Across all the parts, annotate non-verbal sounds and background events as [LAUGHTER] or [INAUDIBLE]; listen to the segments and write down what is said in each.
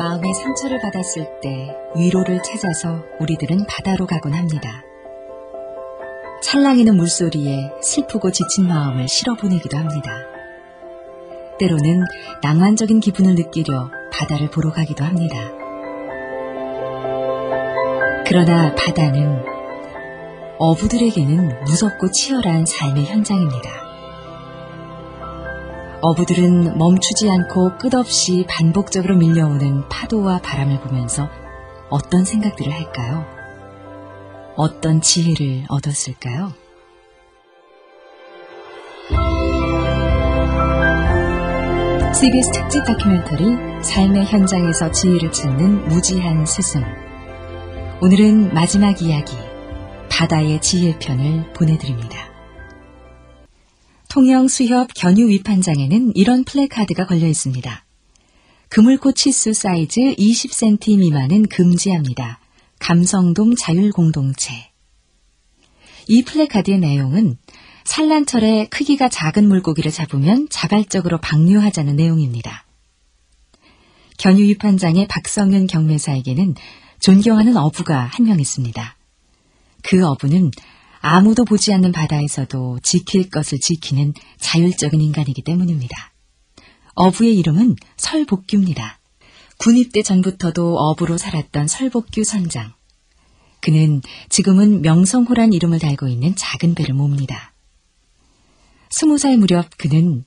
마음의 상처를 받았을 때 위로를 찾아서 우리들은 바다로 가곤 합니다. 찰랑이는 물소리에 슬프고 지친 마음을 실어 보내기도 합니다. 때로는 낭만적인 기분을 느끼려 바다를 보러 가기도 합니다. 그러나 바다는 어부들에게는 무섭고 치열한 삶의 현장입니다. 어부들은 멈추지 않고 끝없이 반복적으로 밀려오는 파도와 바람을 보면서 어떤 생각들을 할까요? 어떤 지혜를 얻었을까요? CBS 특집 다큐멘터리 삶의 현장에서 지혜를 찾는 무지한 스승. 오늘은 마지막 이야기, 바다의 지혜 편을 보내드립니다. 통영수협 견유 위판장에는 이런 플래카드가 걸려 있습니다. 그물코 치수 사이즈 20cm 미만은 금지합니다. 감성돔 자율공동체. 이 플래카드의 내용은 산란철에 크기가 작은 물고기를 잡으면 자발적으로 방류하자는 내용입니다. 견유 위판장의 박성윤 경매사에게는 존경하는 어부가 한 명 있습니다. 그 어부는 아무도 보지 않는 바다에서도 지킬 것을 지키는 자율적인 인간이기 때문입니다. 어부의 이름은 설복규입니다. 군입대 전부터도 어부로 살았던 설복규 선장. 그는 지금은 명성호란 이름을 달고 있는 작은 배를 몹니다. 스무 살 무렵 그는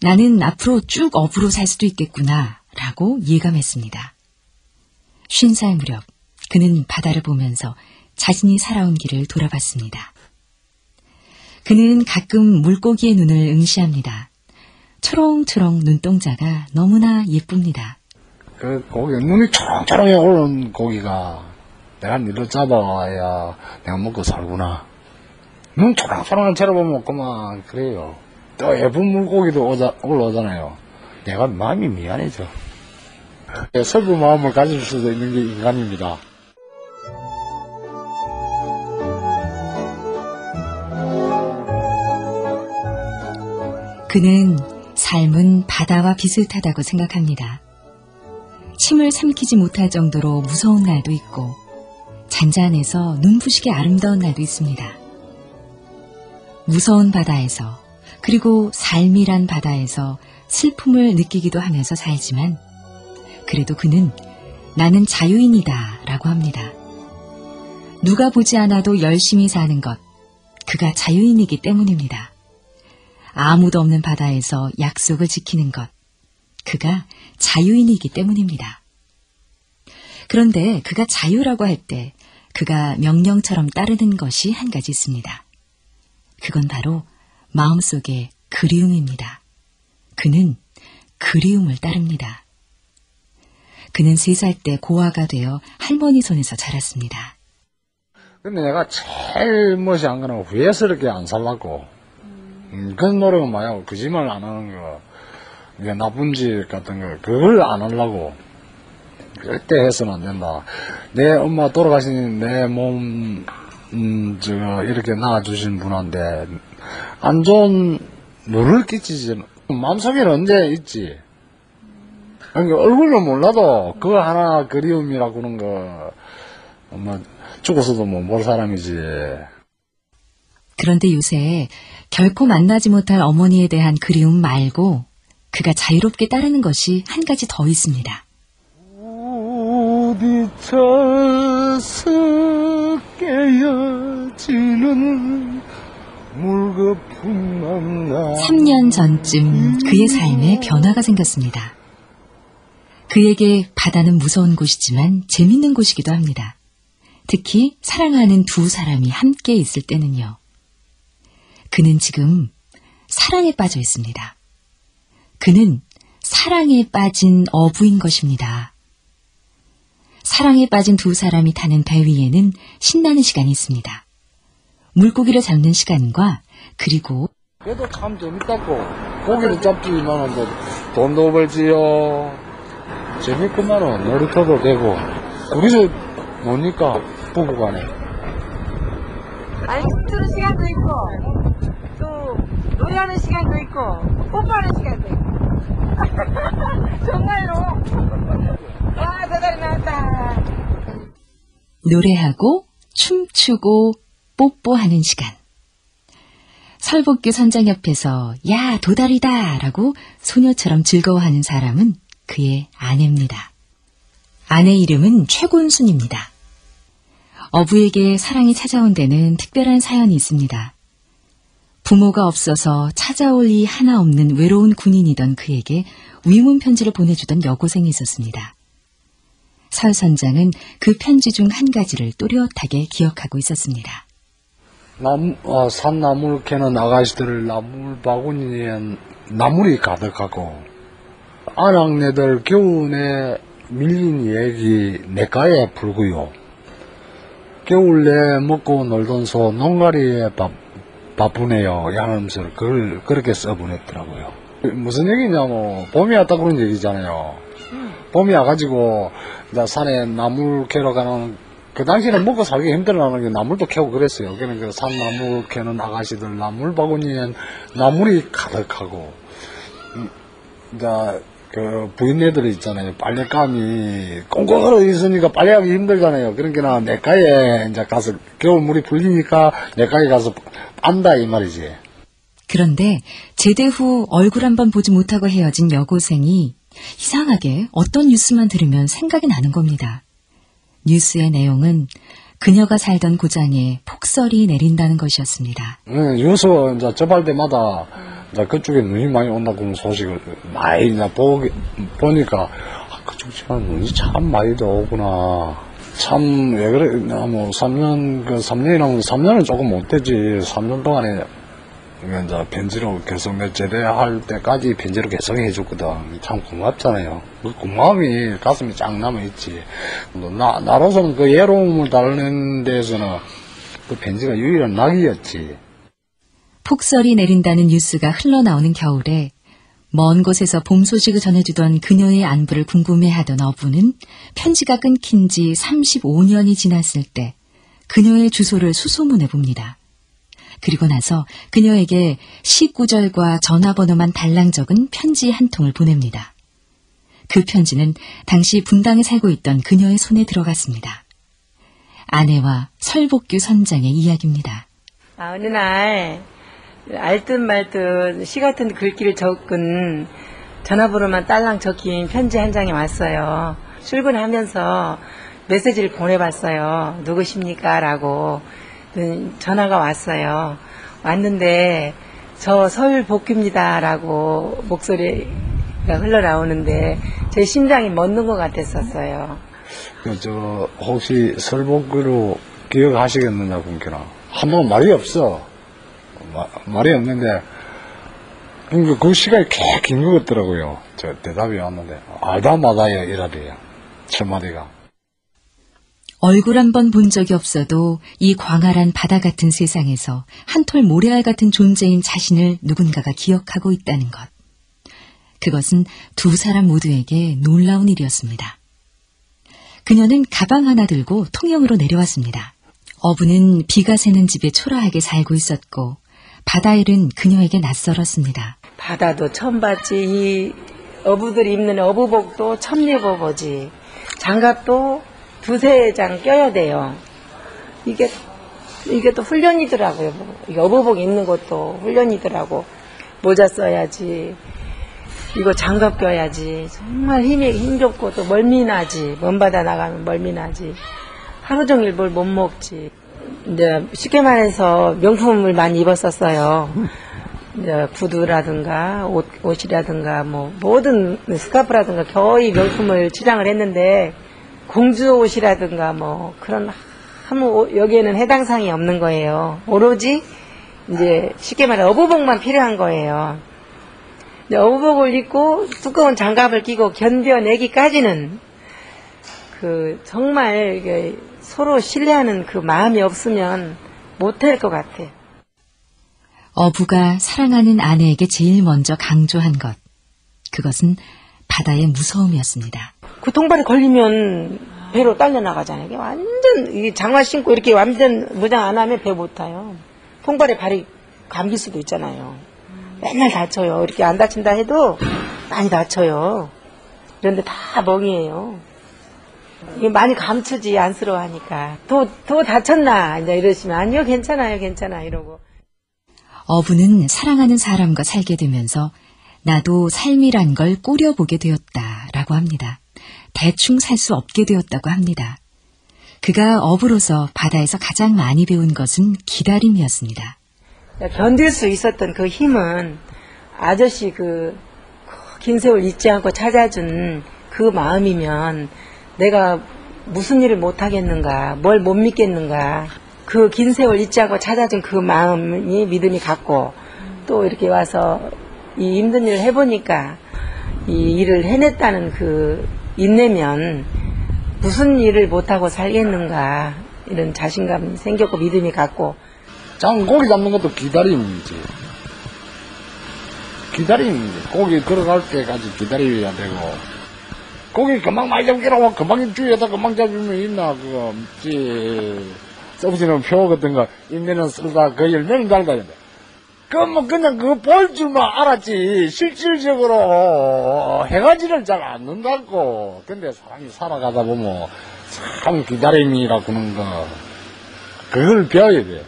나는 앞으로 쭉 어부로 살 수도 있겠구나 라고 예감했습니다. 쉰 살 무렵 그는 바다를 보면서 자신이 살아온 길을 돌아봤습니다. 그는 가끔 물고기의 눈을 응시합니다. 초롱초롱 눈동자가 너무나 예쁩니다. 그 고기 눈이 초롱초롱해 오른 고기가 내가 니를 잡아야 내가 먹고 살구나. 눈 초롱초롱한 채로 보면 그만 그래요. 또 예쁜 물고기도 오자, 올라오잖아요. 내가 마음이 미안해져. 슬픈 마음을 가질 수도 있는 게 인간입니다. 그는 삶은 바다와 비슷하다고 생각합니다. 침을 삼키지 못할 정도로 무서운 날도 있고 잔잔해서 눈부시게 아름다운 날도 있습니다. 무서운 바다에서 그리고 삶이란 바다에서 슬픔을 느끼기도 하면서 살지만 그래도 그는 나는 자유인이다 라고 합니다. 누가 보지 않아도 열심히 사는 것, 그가 자유인이기 때문입니다. 아무도 없는 바다에서 약속을 지키는 것. 그가 자유인이기 때문입니다. 그런데 그가 자유라고 할 때 그가 명령처럼 따르는 것이 한 가지 있습니다. 그건 바로 마음속의 그리움입니다. 그는 그리움을 따릅니다. 그는 세 살 때 고아가 되어 할머니 손에서 자랐습니다. 근데 내가 제일 멋이 안 거는 후회스럽게 안 살라고. 음, 그런 노력은 뭐야, 거짓말 안 하는 거, 이게 나쁜 짓 같은 거, 그걸 안 하려고. 절대 해서는 안 된다. 내 엄마 돌아가신 내 몸, 음, 저, 이렇게 낳아주신 분한테, 안 좋은 물을 끼치지, 마음속에는 언제 있지. 그러니까 얼굴로 몰라도, 그거 하나 그리움이라고 그런 거, 뭐, 죽어서도 못 볼 사람이지. 그런데 요새 결코 만나지 못할 어머니에 대한 그리움 말고 그가 자유롭게 따르는 것이 한 가지 더 있습니다. 부딪혀서 깨어지는 물거품 만나 3년 전쯤 그의 삶에 변화가 생겼습니다. 그에게 바다는 무서운 곳이지만 재밌는 곳이기도 합니다. 특히 사랑하는 두 사람이 함께 있을 때는요. 그는 지금 사랑에 빠져 있습니다. 그는 사랑에 빠진 어부인 것입니다. 사랑에 빠진 두 사람이 타는 배 위에는 신나는 시간이 있습니다. 물고기를 잡는 시간과 그리고 그래도 참 재밌다고 고기도 잡지만은 뭐 돈도 벌지요 재밌구만은 놀이터도 되고 거기서 뭐니까 부부간에 아이스 트는 시간도 있고 또 노래하는 시간도 있고 뽀뽀하는 시간도 있고 [LAUGHS] 정말로 아, 도다리 나왔다. 노래하고 춤추고 뽀뽀하는 시간. 설복규 선장 옆에서 야 도다리다 라고 소녀처럼 즐거워하는 사람은 그의 아내입니다. 아내 이름은 최곤순입니다. 어부에게 사랑이 찾아온 데는 특별한 사연이 있습니다. 부모가 없어서 찾아올 이 하나 없는 외로운 군인이던 그에게 위문 편지를 보내주던 여고생이 있었습니다. 설 선장은 그 편지 중 한 가지를 또렷하게 기억하고 있었습니다. 남, 어, 산나물 캐는 아가씨들 나물 바구니에 나물이 가득하고 아낙네들 겨우내 밀린 얘기 내가에 불고요. 겨울 내 먹고 놀던 소 농가리에 바, 바쁘네요. 하면서 그걸 그렇게 써보냈더라고요. 무슨 얘기냐면 봄이 왔다 그런 얘기잖아요. 봄이 와가지고 이제 산에 나물 캐러 가는 그 당시에는 먹고 살기 힘들어하는 게 나물도 캐고 그랬어요. 그러니까 그 산 나물 캐는 아가씨들 나물 바구니엔 나물이 가득하고 음, 이제 그 부인네들 있잖아요. 빨래감이 꽁꽁 있으니까 빨래하기 힘들잖아요. 그러니까 나 내가에 이제 가서 겨울 물이 풀리니까 내가에 가서 빤다 이 말이지. 그런데 제대 후 얼굴 한번 보지 못하고 헤어진 여고생이 이상하게 어떤 뉴스만 들으면 생각이 나는 겁니다. 뉴스의 내용은 그녀가 살던 고장에 폭설이 내린다는 것이었습니다. 응, 뉴스 이제 접할 때마다 이제 그쪽에 눈이 많이 온다고 소식을 많이 보, 보니까 아, 그쪽 지금 눈이 참 많이 오구나. 참 왜 그래? 나뭐 3년 그 3년이라면 3년은 조금 못 되지. 3년 동안에 이제 편지로 계속 내 제대할 때까지 편지로 계속 해줬거든. 참 고맙잖아요. 그 고마움이 가슴에 쫙 남아있지. 뭐 나, 나로서는 그 예로움을 달래는 데에서는 그 편지가 유일한 낙이었지. 폭설이 내린다는 뉴스가 흘러나오는 겨울에 먼 곳에서 봄 소식을 전해주던 그녀의 안부를 궁금해하던 어부는 편지가 끊긴 지 35년이 지났을 때 그녀의 주소를 수소문해 봅니다. 그리고 나서 그녀에게 시구절과 전화번호만 달랑 적은 편지 한 통을 보냅니다. 그 편지는 당시 분당에 살고 있던 그녀의 손에 들어갔습니다. 아내와 설복규 선장의 이야기입니다. 아, 어느 날, 알듯 말듯 시 같은 글귀를 적은 전화번호만 딸랑 적힌 편지 한 장이 왔어요. 출근하면서 메시지를 보내봤어요. 누구십니까? 라고. 그 전화가 왔어요. 왔는데, 저 서울 복귀입니다. 라고 목소리가 흘러나오는데, 제 심장이 멎는 것 같았었어요. 그, 저, 혹시 설복으로 기억하시겠느냐, 군께나. 한번 말이 없어. 마- 말이 없는데, 그러니까 그 시간이 꽤 긴 것 같더라고요. 저 대답이 왔는데, 알다 마다요, 이라래요. 첫 마디가. 얼굴 한 번 본 적이 없어도 이 광활한 바다 같은 세상에서 한 톨 모래알 같은 존재인 자신을 누군가가 기억하고 있다는 것. 그것은 두 사람 모두에게 놀라운 일이었습니다. 그녀는 가방 하나 들고 통영으로 내려왔습니다. 어부는 비가 새는 집에 초라하게 살고 있었고 바다일은 그녀에게 낯설었습니다. 바다도 처음 봤지. 이 어부들이 입는 어부복도 처음 입어보지. 장갑도 두세 장 껴야 돼요. 이게 이게 또 훈련이더라고요. 어부복 입는 것도 훈련이더라고. 모자 써야지. 이거 장갑 껴야지. 정말 힘이 힘좋고 또 멀미 나지. 먼 바다 나가면 멀미 나지. 하루 종일 뭘 못 먹지. 이제 쉽게 말해서 명품을 많이 입었었어요. 이제 구두라든가 옷, 옷이라든가 뭐 모든 스카프라든가 거의 명품을 치장을 했는데 공주 옷이라든가 뭐 그런 아무 옷- 여기에는 해당 사항이 없는 거예요. 오로지 이제 쉽게 말해 어부복만 필요한 거예요. 어부복을 입고 두꺼운 장갑을 끼고 견뎌내기까지는 그 정말 서로 신뢰하는 그 마음이 없으면 못할 것 같아. 어부가 사랑하는 아내에게 제일 먼저 강조한 것. 그것은 바다의 무서움이었습니다. 그 통발에 걸리면 배로 딸려 나가잖아요. 이게 완전 이 장화 신고 이렇게 완전 무장 안 하면 배 못 타요. 통발에 발이 감길 수도 있잖아요. 맨날 다쳐요. 이렇게 안 다친다 해도 많이 다쳐요. 그런데 다 멍이에요. 많이 감추지 안쓰러워하니까 더 더 다쳤나 이제 이러시면 아니요 괜찮아요 괜찮아 이러고 어부는 사랑하는 사람과 살게 되면서 나도 삶이란 걸 꾸려보게 되었다라고 합니다. 대충 살 수 없게 되었다고 합니다. 그가 어부로서 바다에서 가장 많이 배운 것은 기다림이었습니다. 견딜 수 있었던 그 힘은 아저씨 그 긴 세월 잊지 않고 찾아준 그 마음이면 내가 무슨 일을 못 하겠는가, 뭘 못 믿겠는가. 그 긴 세월 잊지 않고 찾아준 그 마음이 믿음이 갔고 또 이렇게 와서 이 힘든 일을 해보니까 이 일을 해냈다는 그 인내면 무슨 일을 못하고 살겠는가 이런 자신감이 생겼고 믿음이 갔고 장 고기 잡는 것도 기다림이지. 기다림이지. 고기 들어갈 때까지 기다려야 되고. 고기 금방 많이 잡기로 하고 금방 주위에다 금방 잡으면 있나, 그거, 지, 써보시는 표 같은 거, 인내는 쓸다, 그 열매는 달다, 근데. 그뭐 그냥 그거 볼 줄만 알았지, 실질적으로 해가지를 잘 않는다고. 근데 사람이 살아가다 보면 참 기다림이라고 하는 거, 그걸 배워야 돼.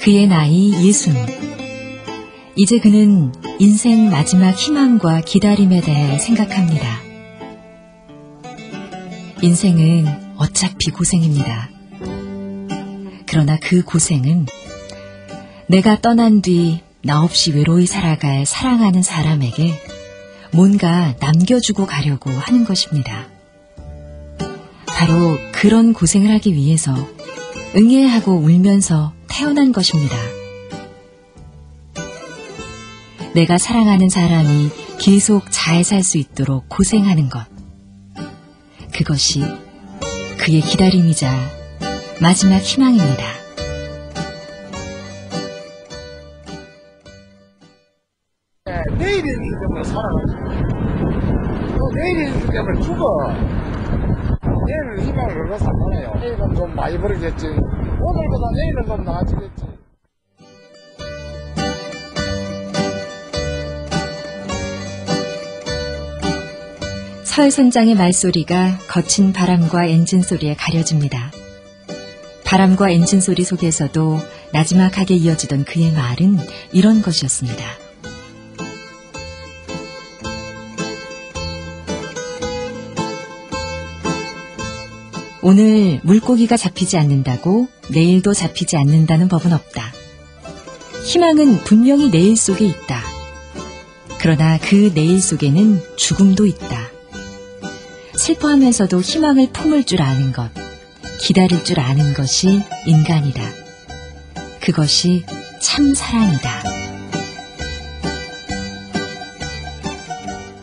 그의 나이 예순. 이제 그는 인생 마지막 희망과 기다림에 대해 생각합니다. 인생은 어차피 고생입니다. 그러나 그 고생은 내가 떠난 뒤 나 없이 외로이 살아갈 사랑하는 사람에게 뭔가 남겨주고 가려고 하는 것입니다. 바로 그런 고생을 하기 위해서 응애하고 울면서 태어난 것입니다. 내가 사랑하는 사람이 계속 잘 살 수 있도록 고생하는 것. 그것이 그의 기다림이자 마지막 희망입니다. 내일이 있기 때문에 살아가지. 또 있기 때문에 죽어. 내일은 희망을 걸어서 안 살아요. 내일은 좀 많이 벌겠지. 오늘보다 내일은 좀 나아지겠지. 서해 선장의 말소리가 거친 바람과 엔진 소리에 가려집니다. 바람과 엔진 소리 속에서도 나지막하게 이어지던 그의 말은 이런 것이었습니다. 오늘 물고기가 잡히지 않는다고 내일도 잡히지 않는다는 법은 없다. 희망은 분명히 내일 속에 있다. 그러나 그 내일 속에는 죽음도 있다. 슬퍼하면서도 희망을 품을 줄 아는 것, 기다릴 줄 아는 것이 인간이다. 그것이 참 사랑이다.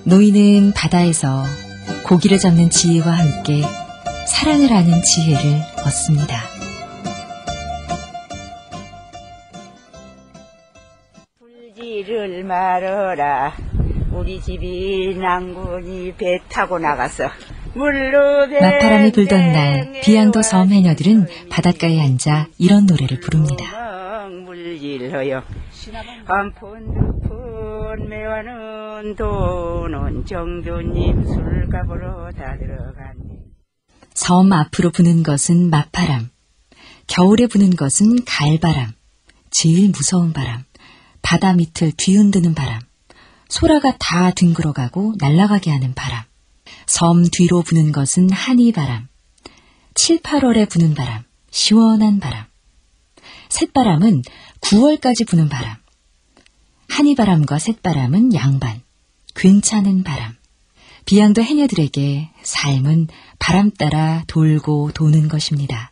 노인은 바다에서 고기를 잡는 지혜와 함께 사랑을 하는 지혜를 얻습니다. 불지를 말어라. 우리 집이 낭군이 배 타고 나가서 물로 배 맞바람이 불던 날 비양도 섬 해녀들은 바닷가에 앉아 이런 노래를 부릅니다. 매화는 돈은 정조님 술값으로 다 들어갔네. 섬 앞으로 부는 것은 맞바람, 겨울에 부는 것은 가을바람, 제일 무서운 바람, 바다 밑을 뒤흔드는 바람, 소라가 다 둥그러가고 날아가게 하는 바람, 섬 뒤로 부는 것은 한이바람, 7, 8월에 부는 바람, 시원한 바람, 쇳바람은 9월까지 부는 바람, 한이바람과 쇳바람은 양반, 괜찮은 바람. 비양도 해녀들에게 삶은 바람 따라 돌고 도는 것입니다.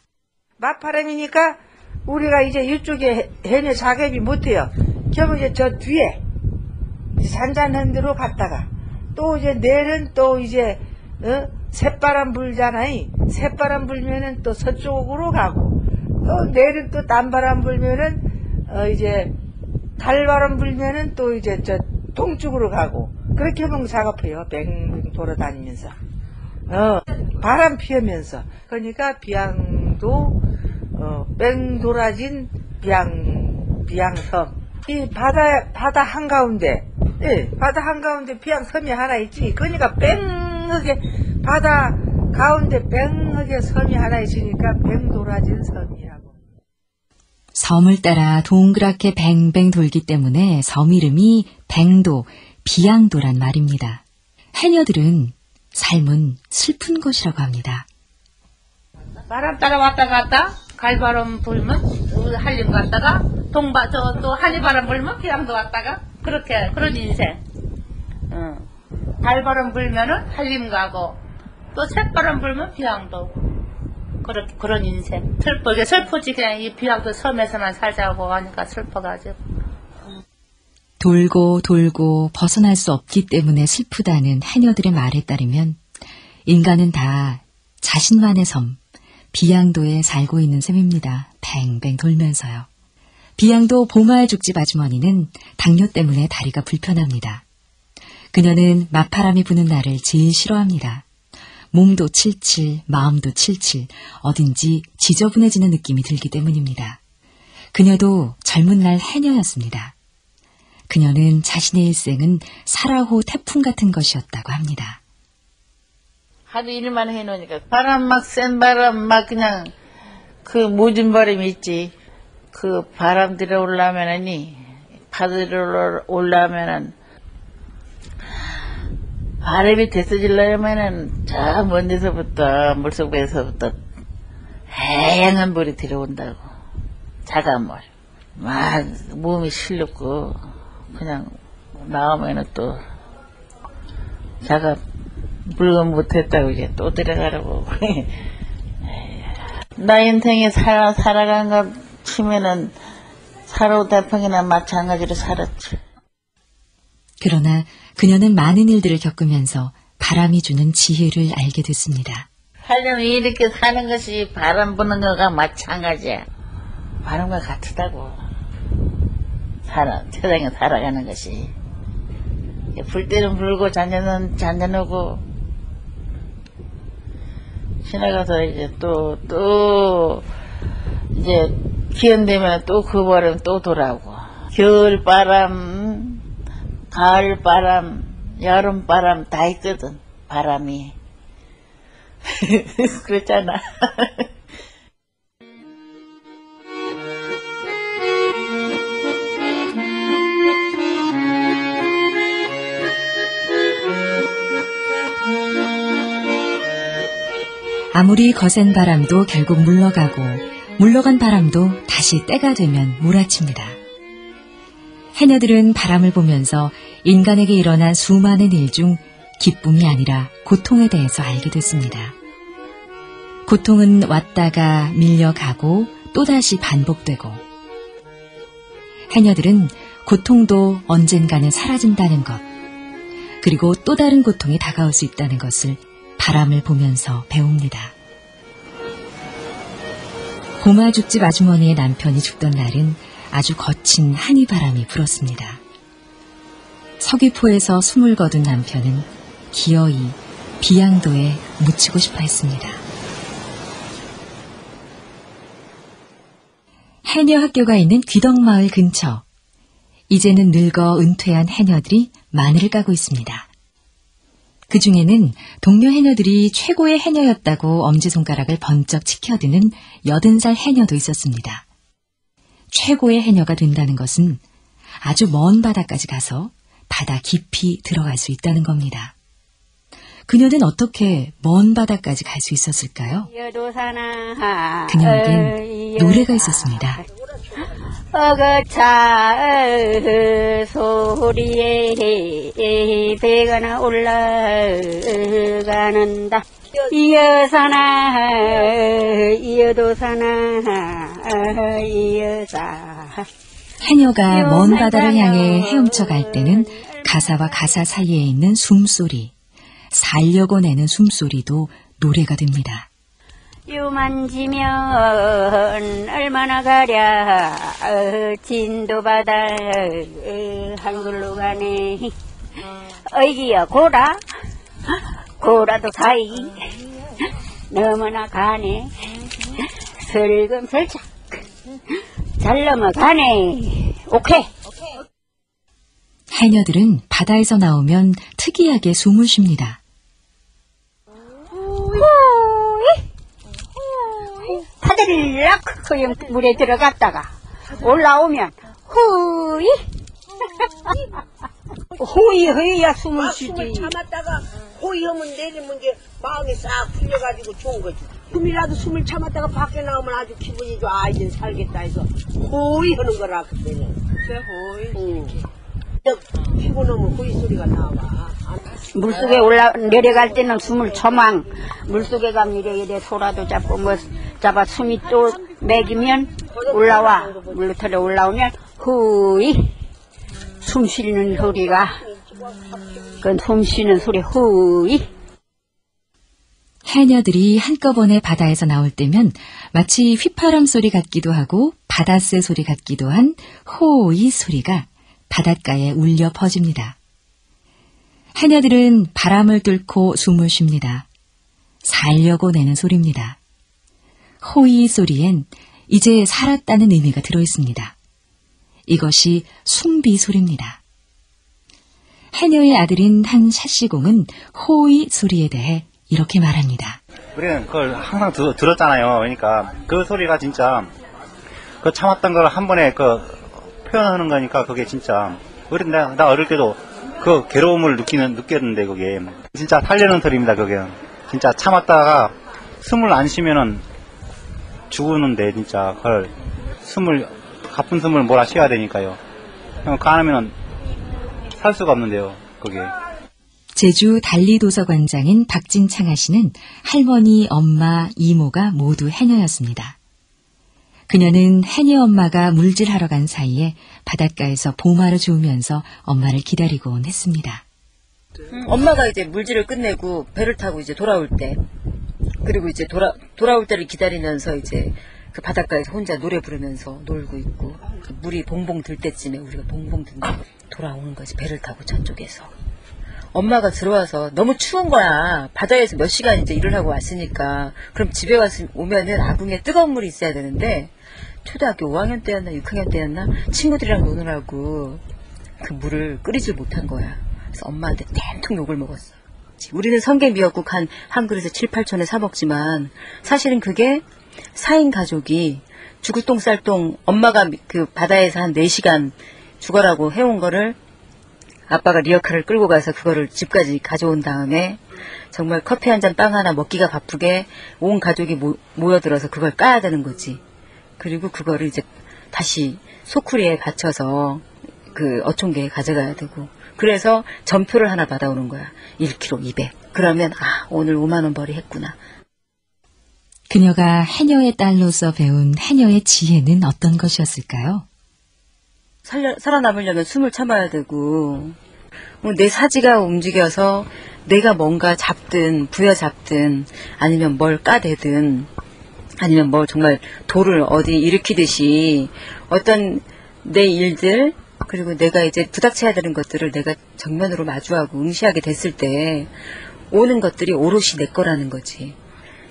맞바람이니까 우리가 이제 이쪽에 해녀 자ገብ이 못해요. 그러면 이제 저 뒤에 데로 갔다가 또 이제 내일은 또 이제 어? 새바람 불잖아요. 새바람 불면은 또 서쪽으로 가고 또 내일은 또 딴바람 불면은 어 이제 달바람 불면은 또 이제 저 동쪽으로 가고 그렇게 하면 작업해요. 뱅뱅 돌아다니면서. 어, 바람 피우면서. 그러니까 비양도, 어, 뺑 돌아진 비양, 비양섬. 이 바다, 바다 한 가운데, 예, 바다 한 가운데 비양섬이 하나 있지. 그러니까 뺑하게, 바다 가운데 뺑하게 섬이 하나 있으니까 뺑 돌아진 섬이라고. 섬을 따라 동그랗게 뱅뱅 돌기 때문에 섬 이름이 뱅도, 비양도란 말입니다. 해녀들은 삶은 슬픈 것이라고 합니다. 바람 따라 왔다 갔다 갈바람 불면 우리 한림 갔다가 동바 저 또 한리바람 불면 비양도 왔다가 그렇게 그런 인생. 응. 갈바람 불면은 한림 가고 또 새바람 불면 비양도 그런 그런 인생. 슬프게 슬프지 그냥 이 비양도 섬에서만 살자고 하니까 슬퍼가지고. 돌고 돌고 벗어날 수 없기 때문에 슬프다는 해녀들의 말에 따르면 인간은 다 자신만의 섬, 비양도에 살고 있는 셈입니다. 뱅뱅 돌면서요. 비양도 보마을 죽집 아주머니는 당뇨 때문에 다리가 불편합니다. 그녀는 맞바람이 부는 날을 제일 싫어합니다. 몸도 칠칠, 마음도 칠칠, 어딘지 지저분해지는 느낌이 들기 때문입니다. 그녀도 젊은 날 해녀였습니다. 그녀는 자신의 일생은 사라호 태풍 같은 것이었다고 합니다. 하도 일만 해놓으니까 바람 막 센 바람 막 그냥 그 모진 바람이 있지 그 바람 들어 올라면은이 파들어 올라면은 바람이 됐어지려면은 저 먼 데서부터 물속에서부터 하얀 물이 들어온다고 자간 물. 막 몸이 실렸고 그냥 나오면은 또 자가 물건 못했다고 이제 또 들어가라고. [LAUGHS] 나 인생에 살아, 살아간 것 치면은 사로 대풍이나 마찬가지로 살았지. 그러나 그녀는 많은 일들을 겪으면서 바람이 주는 지혜를 알게 됐습니다. 하려면 이렇게 사는 것이 바람 부는 거가 마찬가지야. 바람과 같다고. 살아, 세상에 살아가는 것이. 불 때는 불고 잔잔은 잔잔하고 지나가서 이제 또, 또, 이제 기운 되면 또 그 바람 또 돌아오고. 겨울 바람, 가을 바람, 여름 바람 다 있거든, 바람이. [LAUGHS] 그랬잖아. [LAUGHS] 아무리 거센 바람도 결국 물러가고 물러간 바람도 다시 때가 되면 몰아칩니다. 해녀들은 바람을 보면서 인간에게 일어난 수많은 일 중 기쁨이 아니라 고통에 대해서 알게 됐습니다. 고통은 왔다가 밀려가고 또다시 반복되고 해녀들은 고통도 언젠가는 사라진다는 것 그리고 또 다른 고통이 다가올 수 있다는 것을 바람을 보면서 배웁니다. 고마죽집 아주머니의 남편이 죽던 날은 아주 거친 한이 바람이 불었습니다. 서귀포에서 숨을 거둔 남편은 기어이 비양도에 묻히고 싶어 했습니다. 해녀 학교가 있는 귀덕마을 근처. 이제는 늙어 은퇴한 해녀들이 마늘을 까고 있습니다. 그 중에는 동료 해녀들이 최고의 해녀였다고 엄지손가락을 번쩍 치켜드는 여든 살 해녀도 있었습니다. 최고의 해녀가 된다는 것은 아주 먼 바다까지 가서 바다 깊이 들어갈 수 있다는 겁니다. 그녀는 어떻게 먼 바다까지 갈 수 있었을까요? 그녀에겐 노래가 있었습니다. 어거차 소리에 배가 올라가는다 이어사나 이어도사나 이어사 해녀가 먼 바다를 향해 헤엄쳐 갈 때는 가사와 가사 사이에 있는 숨소리, 살려고 내는 숨소리도 노래가 됩니다. 유만지면 얼마나 가랴. 진도바다 한글로 가네. 어이기야 고라. 고라도 사이. 너무나 가네. 슬금슬쩍 잘 넘어가네. 오케이. 해녀들은 바다에서 나오면 특이하게 숨을 쉽니다. 파들락 소용 물에 들어갔다가 올라오면 후이 후이 후이야 숨을 쉬지 숨을 참았다가 호위하면 내리면 이제 마음이 싹 풀려가지고 좋은 거지. 숨이라도 숨을 참았다가 밖에 나오면 아주 기분이 좋아. 아, 이제 살겠다 해서 호위하는 거라 그때는. 그래 호위. 응. 피곤하면 호위 소리가 나와. 안 물속에 올라 내려갈 때는 숨을 처망. 물속에 가면 이래 이래 소라도 잡고 뭐 잡아 숨이 또 맥이면 올라와. 물로털에 올라오면 후이. 숨 쉬는 소리가. 그건 숨 쉬는 소리 후이. 해녀들이 한꺼번에 바다에서 나올 때면 마치 휘파람 소리 같기도 하고 바닷새 소리 같기도 한 호의 소리가 바닷가에 울려 퍼집니다. 해녀들은 바람을 뚫고 숨을 쉽니다. 살려고 내는 소리입니다. 호의 소리엔 이제 살았다는 의미가 들어 있습니다. 이것이 숨비 소리입니다. 해녀의 아들인 한 샤시공은 호의 소리에 대해 이렇게 말합니다. 우리는 그걸 항상 들, 들었잖아요. 그러니까 그 소리가 진짜 그 참았던 걸 한 번에 그 표현하는 거니까 그게 진짜 우리 나, 나 어릴 때도 그 괴로움을 느끼는 느꼈는데 그게 진짜 살려는 소리입니다. 그게 진짜 참았다가 숨을 안 쉬면은 죽었는데 진짜 그걸 숨을 가쁜 숨을 몰아 쉬어야 되니까요. 그거 안 하면은 살 수가 없는데요. 그게. 제주 달리도서관장인 박진창아 씨는 할머니, 엄마, 이모가 모두 해녀였습니다. 그녀는 해녀 엄마가 물질하러 간 사이에 바닷가에서 보마를 주우면서 엄마를 기다리곤 했습니다. 엄마가 이제 물질을 끝내고 배를 타고 이제 돌아올 때 그리고 이제 돌아 돌아올 때를 기다리면서 이제 그 바닷가에서 혼자 노래 부르면서 놀고 있고 그 물이 봉봉 들 때쯤에 우리가 봉봉 든다. 돌아오는 거지. 배를 타고 저쪽에서 엄마가 들어와서 너무 추운 거야 바다에서 몇 시간 이제 일을 하고 왔으니까 그럼 집에 와서 오면은 아궁에 뜨거운 물이 있어야 되는데 초등학교 5학년 때였나 6학년 때였나 친구들이랑 노느라고 그 물을 끓이질 못한 거야. 그래서 엄마한테 땡통 욕을 먹었어. 우리는 성게 미역국 한, 한 그릇에 7, 8천에 사 먹지만 사실은 그게 4인 가족이 죽을 똥 쌀 똥 엄마가 미- 그 바다에서 한 4시간 죽어라고 해온 거를 아빠가 리어카를 끌고 가서 그거를 집까지 가져온 다음에 정말 커피 한 잔 빵 하나 먹기가 바쁘게 온 가족이 모, 모여들어서 그걸 까야 되는 거지. 그리고 그거를 이제 다시 소쿠리에 받쳐서 그 어촌계에 가져가야 되고 그래서 전표를 하나 받아오는 거야 1kg 200 그러면 아 오늘 5만 원 벌이 했구나 그녀가 해녀의 딸로서 배운 해녀의 지혜는 어떤 것이었을까요? 살려, 살아남으려면 숨을 참아야 되고 뭐내 사지가 움직여서 내가 뭔가 잡든 부여잡든 아니면 뭘 까대든 아니면 뭐 정말 돌을 어디 일으키듯이 어떤 내 일들 그리고 내가 이제 부닥쳐야 되는 것들을 내가 정면으로 마주하고 응시하게 됐을 때 오는 것들이 오롯이 내 거라는 거지.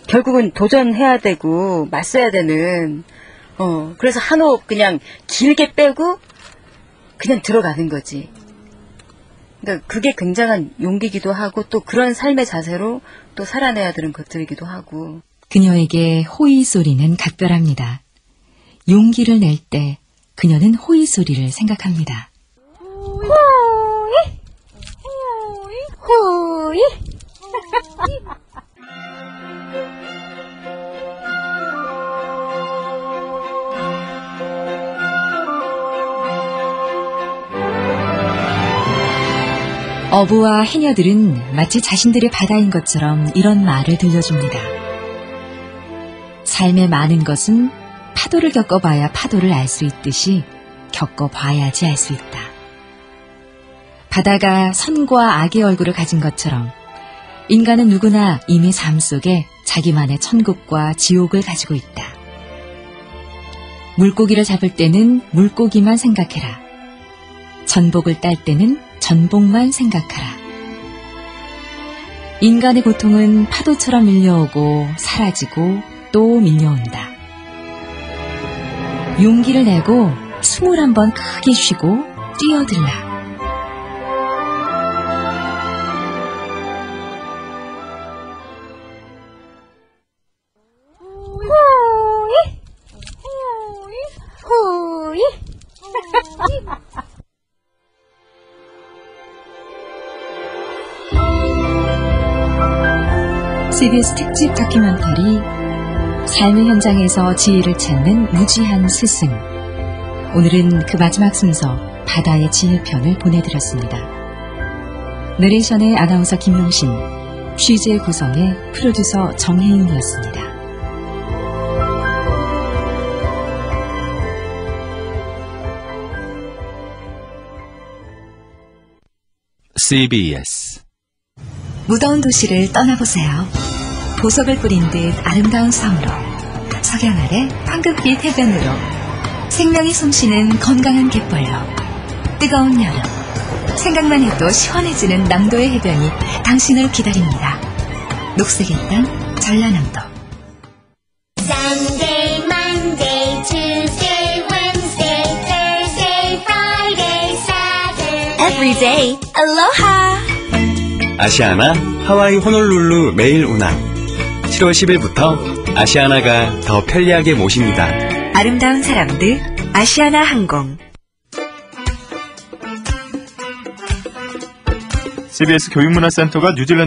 결국은 도전해야 되고 맞서야 되는 어 그래서 한 호흡 그냥 길게 빼고 그냥 들어가는 거지. 그러니까 그게 굉장한 용기기도 하고 또 그런 삶의 자세로 또 살아내야 되는 것들이기도 하고 그녀에게 호의 소리는 각별합니다. 용기를 낼 때 그녀는 호의 소리를 생각합니다. 후이 어부와 해녀들은 마치 자신들의 바다인 것처럼 이런 말을 들려줍니다. 삶의 많은 것은 파도를 겪어봐야 파도를 알 수 있듯이 겪어봐야지 알 수 있다. 바다가 선과 악의 얼굴을 가진 것처럼 인간은 누구나 이미 삶 속에 자기만의 천국과 지옥을 가지고 있다. 물고기를 잡을 때는 물고기만 생각해라. 전복을 딸 때는 전복만 생각하라. 인간의 고통은 파도처럼 밀려오고 사라지고 또 밀려온다. 용기를 내고 숨을 한번 크게 쉬고 뛰어들라. CBS 특집 다큐멘터리 삶의 현장에서 지혜를 찾는 무지한 스승. 오늘은 그 마지막 순서 바다의 지혜편을 보내드렸습니다. 내레이션의 아나운서 김용신, 취재 구성의 프로듀서 정혜윤이었습니다. CBS 무더운 도시를 떠나보세요. 보석을 뿌린 듯 아름다운 섬으로 석양 아래 황금빛 해변으로 생명이 숨쉬는 건강한 갯벌로 뜨거운 여름 생각만 해도 시원해지는 남도의 해변이 당신을 기다립니다. 녹색의 땅 전라남도 Sunday, Monday, Tuesday, Wednesday, Thursday, Friday, Saturday. Every day, aloha! 아시아나 하와이 호놀룰루 매일 운항 7월 10일부터 아시아나가 더 편리하게 모십니다. 아름다운 사람들 아시아나 항공 CBS 교육문화센터가 뉴질랜드